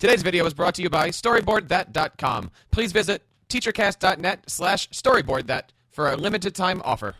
Today's video was brought to you by StoryboardThat.com. Please visit teachercast.net slash storyboardthat for a limited time offer.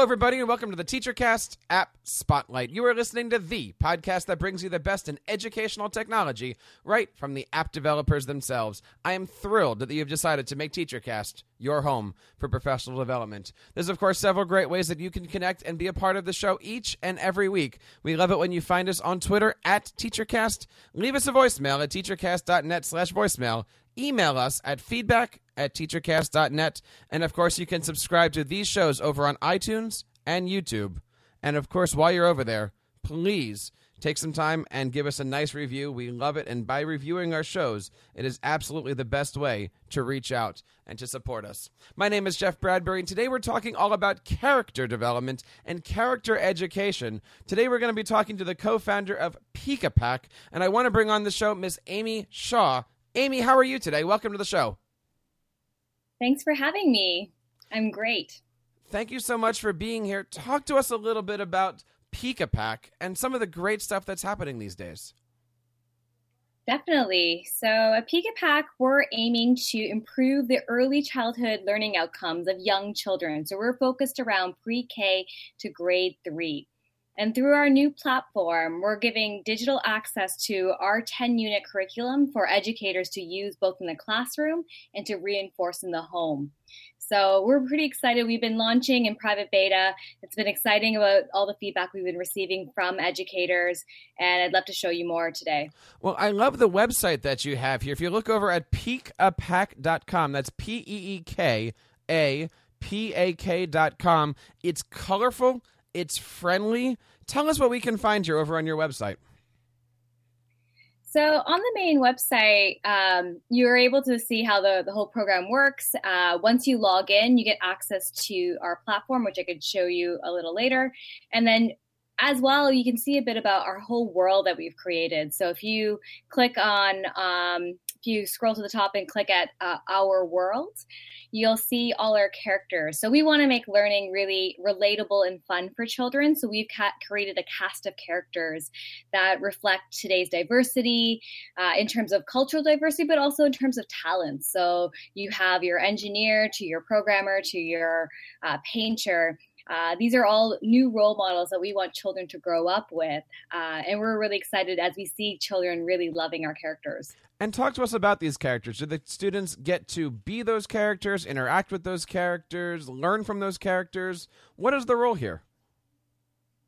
Hello, everybody, and welcome to the TeacherCast App Spotlight. You are listening to the podcast that brings you the best in educational technology right from the app developers themselves. I am thrilled that you've decided to make TeacherCast your home for professional development. There's, of course, several great ways that you can connect and be a part of the show each and every week. We love it when you find us on Twitter at TeacherCast. Leave us a voicemail at teachercast.net slash voicemail email us at feedback at teachercast.net. And of course, you can subscribe to these shows over on iTunes and YouTube. And of course, while you're over there, please take some time and give us a nice review. We love it. And by reviewing our shows, it is absolutely the best way to reach out and to support us. My name is Jeff Bradbury, and today we're talking all about character development and character education. Today we're going to be talking to the co founder of Peekapak, and I want to bring on the show Miss Ami Shah. Amy, how are you today? Welcome to the show. Thanks for having me. I'm great. Thank you so much for being here. Talk to us a little bit about Peekapak and some of the great stuff that's happening these days. Definitely. So, at Peekapak, we're aiming to improve the early childhood learning outcomes of young children. So, we're focused around pre K to grade three. And through our new platform, we're giving digital access to our 10 unit curriculum for educators to use both in the classroom and to reinforce in the home. So we're pretty excited. We've been launching in private beta. It's been exciting about all the feedback we've been receiving from educators, and I'd love to show you more today. Well, I love the website that you have here. If you look over at peekapak.com, that's P E E K A P A K.com, it's colorful it's friendly. Tell us what we can find here over on your website. So on the main website, um, you're able to see how the, the whole program works. Uh, once you log in, you get access to our platform, which I could show you a little later. And then as well, you can see a bit about our whole world that we've created. So if you click on, um, if you scroll to the top and click at uh, Our World, you'll see all our characters. So we want to make learning really relatable and fun for children. So we've ca- created a cast of characters that reflect today's diversity uh, in terms of cultural diversity, but also in terms of talents. So you have your engineer to your programmer to your uh, painter uh, these are all new role models that we want children to grow up with. Uh, and we're really excited as we see children really loving our characters. And talk to us about these characters. Do the students get to be those characters, interact with those characters, learn from those characters? What is the role here?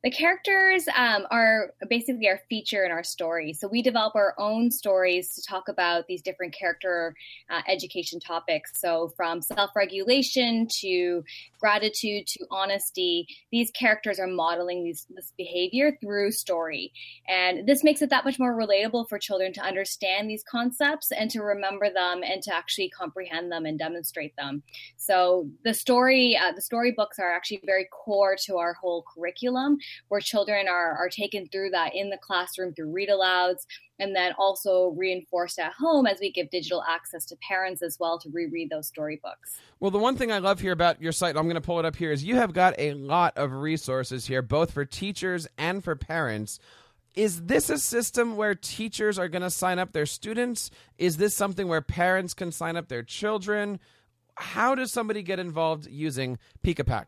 The characters um, are basically our feature in our story. So we develop our own stories to talk about these different character uh, education topics. So from self regulation to gratitude to honesty, these characters are modeling these, this behavior through story. And this makes it that much more relatable for children to understand these concepts and to remember them and to actually comprehend them and demonstrate them. So the story, uh, the storybooks are actually very core to our whole curriculum where children are, are taken through that in the classroom through read alouds and then also reinforced at home as we give digital access to parents as well to reread those storybooks. Well, the one thing I love here about your site, I'm going to pull it up here, is you have got a lot of resources here, both for teachers and for parents. Is this a system where teachers are going to sign up their students? Is this something where parents can sign up their children? How does somebody get involved using Peekapak?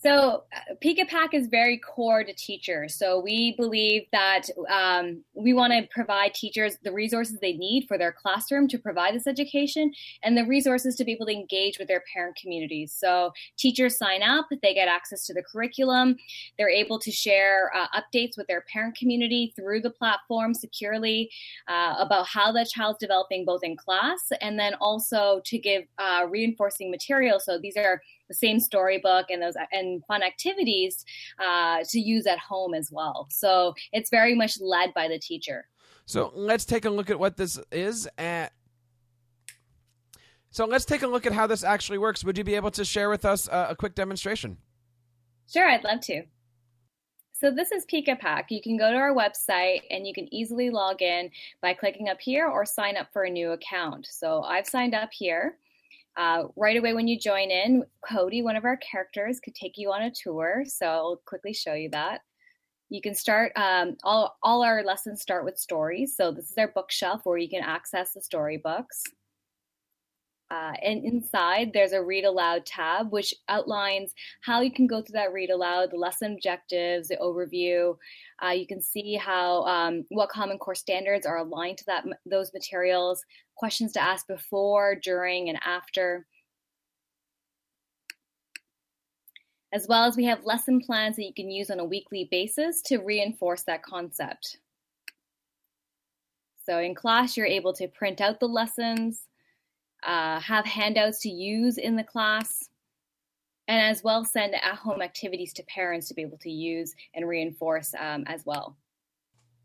So, uh, Peekapak is very core to teachers. So, we believe that um, we want to provide teachers the resources they need for their classroom to provide this education and the resources to be able to engage with their parent communities. So, teachers sign up, they get access to the curriculum, they're able to share uh, updates with their parent community through the platform securely uh, about how the child's developing both in class and then also to give uh, reinforcing material. So, these are the same storybook and those and fun activities uh, to use at home as well. So it's very much led by the teacher. So let's take a look at what this is at. So let's take a look at how this actually works. Would you be able to share with us a, a quick demonstration? Sure, I'd love to. So this is Peekapak. You can go to our website and you can easily log in by clicking up here or sign up for a new account. So I've signed up here. Uh, right away when you join in, Cody, one of our characters, could take you on a tour. So I'll quickly show you that. You can start, um, all, all our lessons start with stories. So this is our bookshelf where you can access the storybooks. Uh, and inside, there's a read aloud tab, which outlines how you can go through that read aloud, the lesson objectives, the overview. Uh, you can see how um, what Common Core standards are aligned to that those materials, questions to ask before, during, and after. As well as we have lesson plans that you can use on a weekly basis to reinforce that concept. So in class, you're able to print out the lessons, uh, have handouts to use in the class, and as well send at home activities to parents to be able to use and reinforce um, as well.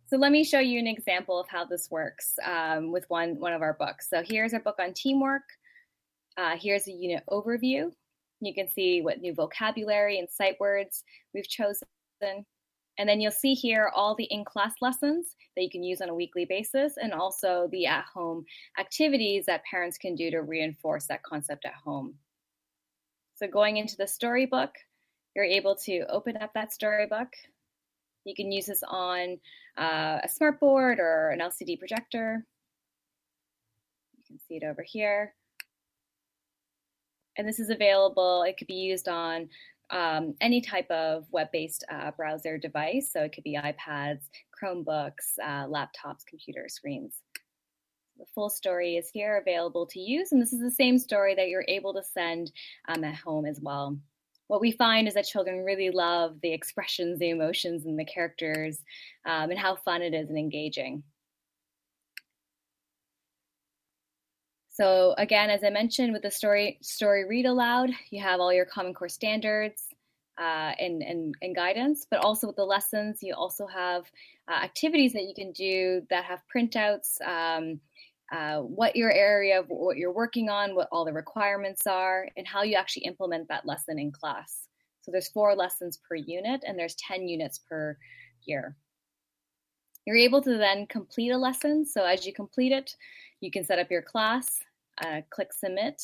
So let me show you an example of how this works um, with one, one of our books. So here's our book on teamwork. Uh, here's a unit overview. You can see what new vocabulary and sight words we've chosen. And then you'll see here all the in-class lessons that you can use on a weekly basis and also the at-home activities that parents can do to reinforce that concept at home. So going into the storybook, you're able to open up that storybook. You can use this on uh, a smartboard or an LCD projector. You can see it over here. And this is available, it could be used on um, any type of web-based uh, browser device. So it could be iPads, Chromebooks, uh, laptops, computer screens. The full story is here available to use, and this is the same story that you're able to send um, at home as well. What we find is that children really love the expressions, the emotions, and the characters, um, and how fun it is and engaging. So again, as I mentioned with the story story read aloud, you have all your Common Core standards uh, and, and, and guidance, but also with the lessons, you also have uh, activities that you can do that have printouts, um, uh, what your area of what you're working on, what all the requirements are, and how you actually implement that lesson in class. So there's four lessons per unit, and there's 10 units per year. You're able to then complete a lesson. So as you complete it, you can set up your class, uh, click submit,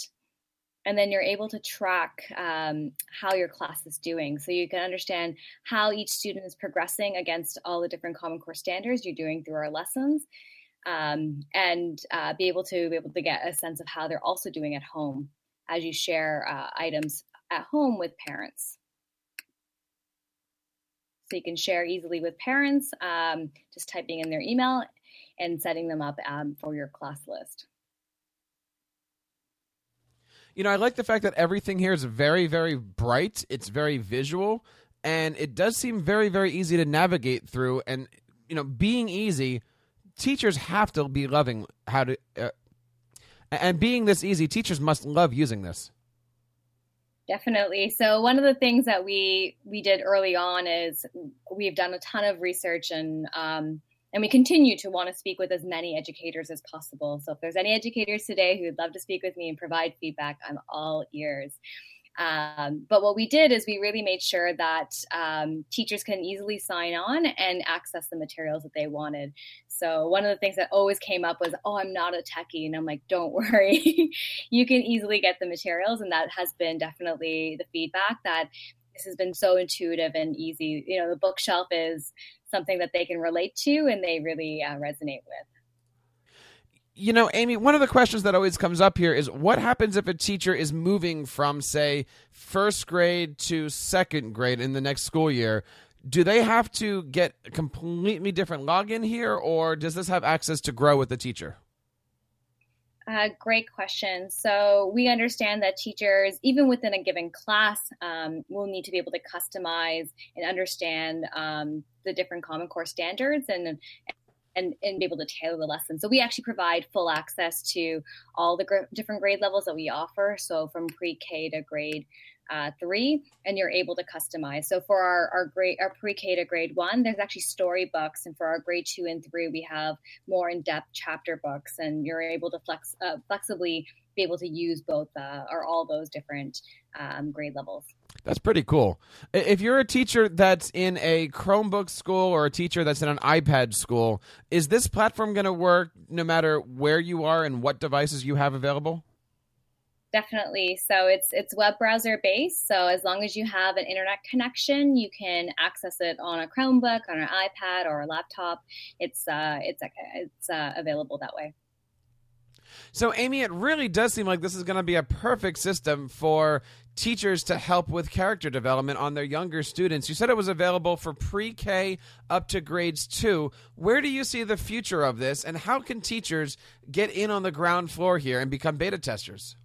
and then you're able to track um, how your class is doing. So you can understand how each student is progressing against all the different Common Core standards you're doing through our lessons, um, and uh, be able to be able to get a sense of how they're also doing at home as you share uh, items at home with parents. So you can share easily with parents, um, just typing in their email and setting them up um, for your class list. You know, I like the fact that everything here is very, very bright. It's very visual, and it does seem very, very easy to navigate through. And you know, being easy, teachers have to be loving how to. Uh, and being this easy, teachers must love using this. Definitely. So one of the things that we we did early on is we've done a ton of research and um, and we continue to want to speak with as many educators as possible. So if there's any educators today who would love to speak with me and provide feedback, I'm all ears. Um, but what we did is we really made sure that um, teachers can easily sign on and access the materials that they wanted. So one of the things that always came up was, "Oh, I'm not a techie," and I'm like, "Don't worry, you can easily get the materials." And that has been definitely the feedback that this has been so intuitive and easy. You know, the bookshelf is something that they can relate to and they really uh, resonate with. You know, Ami, one of the questions that always comes up here is what happens if a teacher is moving from, say, first grade to second grade in the next school year? Do they have to get a completely different login here, or does this have access to grow with the teacher? Uh, great question. So we understand that teachers, even within a given class, um, will need to be able to customize and understand um, the different Common Core standards and and, and be able to tailor the lesson. So we actually provide full access to all the gr- different grade levels that we offer. So from pre-K to grade uh, three, and you're able to customize. So for our our grade our pre-K to grade one, there's actually storybooks, and for our grade two and three, we have more in-depth chapter books, and you're able to flex uh, flexibly be able to use both uh, or all those different um, grade levels. That's pretty cool. If you're a teacher that's in a Chromebook school or a teacher that's in an iPad school, is this platform going to work no matter where you are and what devices you have available? Definitely. So it's it's web browser based. So as long as you have an internet connection, you can access it on a Chromebook, on an iPad, or a laptop. It's uh, it's it's uh, available that way. So, Ami, it really does seem like this is going to be a perfect system for teachers to help with character development on their younger students. You said it was available for pre K up to grades two. Where do you see the future of this, and how can teachers get in on the ground floor here and become beta testers?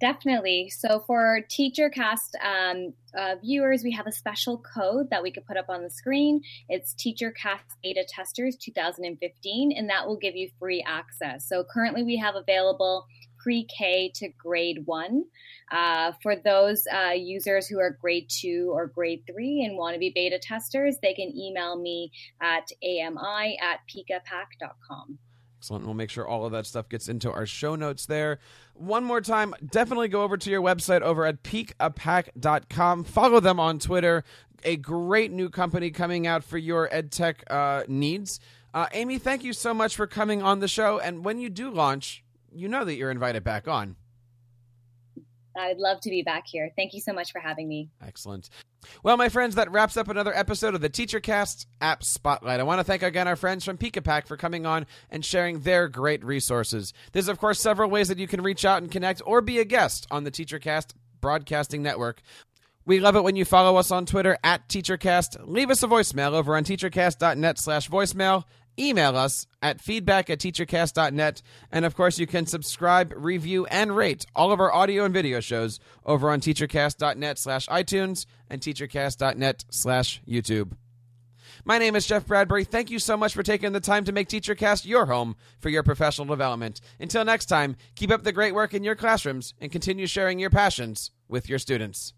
Definitely. So for TeacherCast um, uh, viewers, we have a special code that we could put up on the screen. It's TeacherCast Beta Testers 2015, and that will give you free access. So currently, we have available pre-K to grade one. Uh, for those uh, users who are grade two or grade three and want to be beta testers, they can email me at ami at peekapak.com. Excellent. We'll make sure all of that stuff gets into our show notes there. One more time, definitely go over to your website over at peekapak.com. Follow them on Twitter. A great new company coming out for your edtech uh, needs. Uh, Ami, thank you so much for coming on the show. And when you do launch, you know that you're invited back on. I'd love to be back here. Thank you so much for having me. Excellent. Well, my friends, that wraps up another episode of the TeacherCast App Spotlight. I want to thank again our friends from Peekapak for coming on and sharing their great resources. There's, of course, several ways that you can reach out and connect or be a guest on the TeacherCast Broadcasting Network. We love it when you follow us on Twitter at TeacherCast. Leave us a voicemail over on teachercast.net slash voicemail email us at feedback at teachercast.net. And of course, you can subscribe, review, and rate all of our audio and video shows over on teachercast.net slash iTunes and teachercast.net slash YouTube. My name is Jeff Bradbury. Thank you so much for taking the time to make TeacherCast your home for your professional development. Until next time, keep up the great work in your classrooms and continue sharing your passions with your students.